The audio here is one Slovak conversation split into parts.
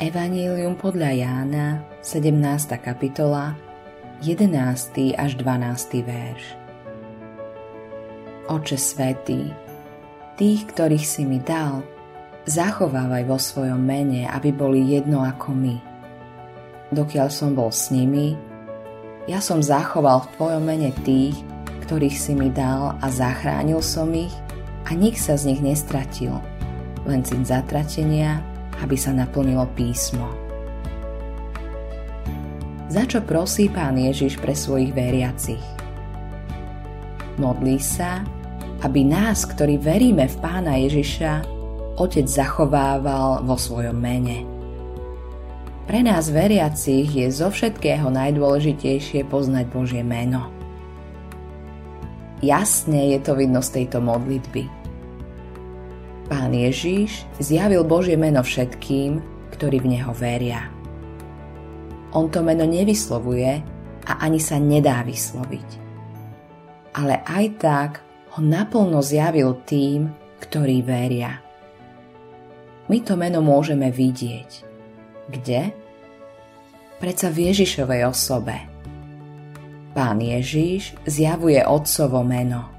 Evangelium podľa Jána, 17. kapitola, 11. až 12. verš. Oče svätý, tých, ktorých si mi dal, zachovávaj vo svojom mene, aby boli jedno ako my. Dokiaľ som bol s nimi, ja som zachoval v Tvojom mene tých, ktorých si mi dal a zachránil som ich a nik sa z nich nestratil, len cít zatratenia, aby sa naplnilo písmo. Za čo prosí Pán Ježiš pre svojich veriacich? Modlí sa, aby nás, ktorí veríme v Pána Ježiša, Otec zachovával vo svojom mene. Pre nás veriacich je zo všetkého najdôležitejšie poznať Božie meno. Jasne je to vidno z tejto modlitby. Pán Ježíš zjavil Božie meno všetkým, ktorí v Neho veria. On to meno nevyslovuje a ani sa nedá vysloviť. Ale aj tak ho naplno zjavil tým, ktorí veria. My to meno môžeme vidieť. Kde? Preca v Ježišovej osobe. Pán Ježíš zjavuje Otcovo meno.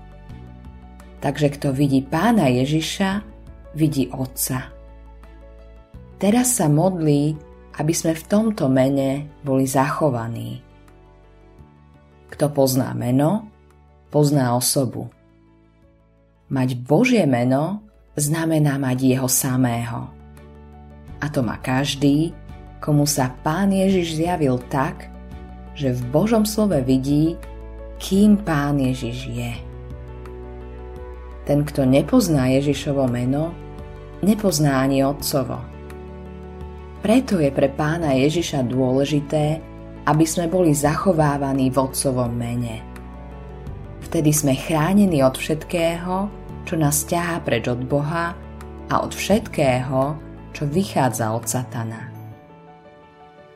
Takže kto vidí pána Ježiša, vidí Otca. Teraz sa modlí, aby sme v tomto mene boli zachovaní. Kto pozná meno, pozná osobu. Mať Božie meno znamená mať jeho samého. A to má každý, komu sa Pán Ježiš zjavil tak, že v Božom slove vidí, kým Pán Ježiš je. Ten, kto nepozná Ježišovo meno, nepozná ani Otcovo. Preto je pre pána Ježiša dôležité, aby sme boli zachovávaní v Otcovom mene. Vtedy sme chránení od všetkého, čo nás ťahá preč od Boha a od všetkého, čo vychádza od Satana.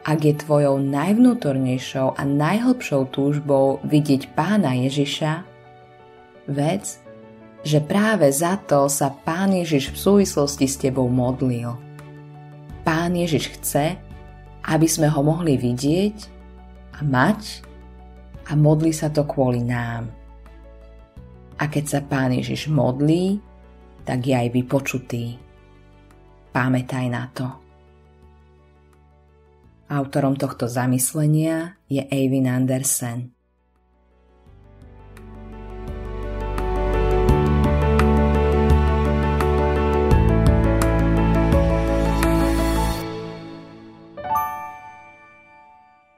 Ak je tvojou najvnútornejšou a najhlbšou túžbou vidieť pána Ježiša, vec, že práve za to sa Pán Ježiš v súvislosti s tebou modlil. Pán Ježiš chce, aby sme ho mohli vidieť a mať a modlí sa to kvôli nám. A keď sa Pán Ježiš modlí, tak je aj vypočutý. Pamätaj na to. Autorom tohto zamyslenia je Eivin Andersen.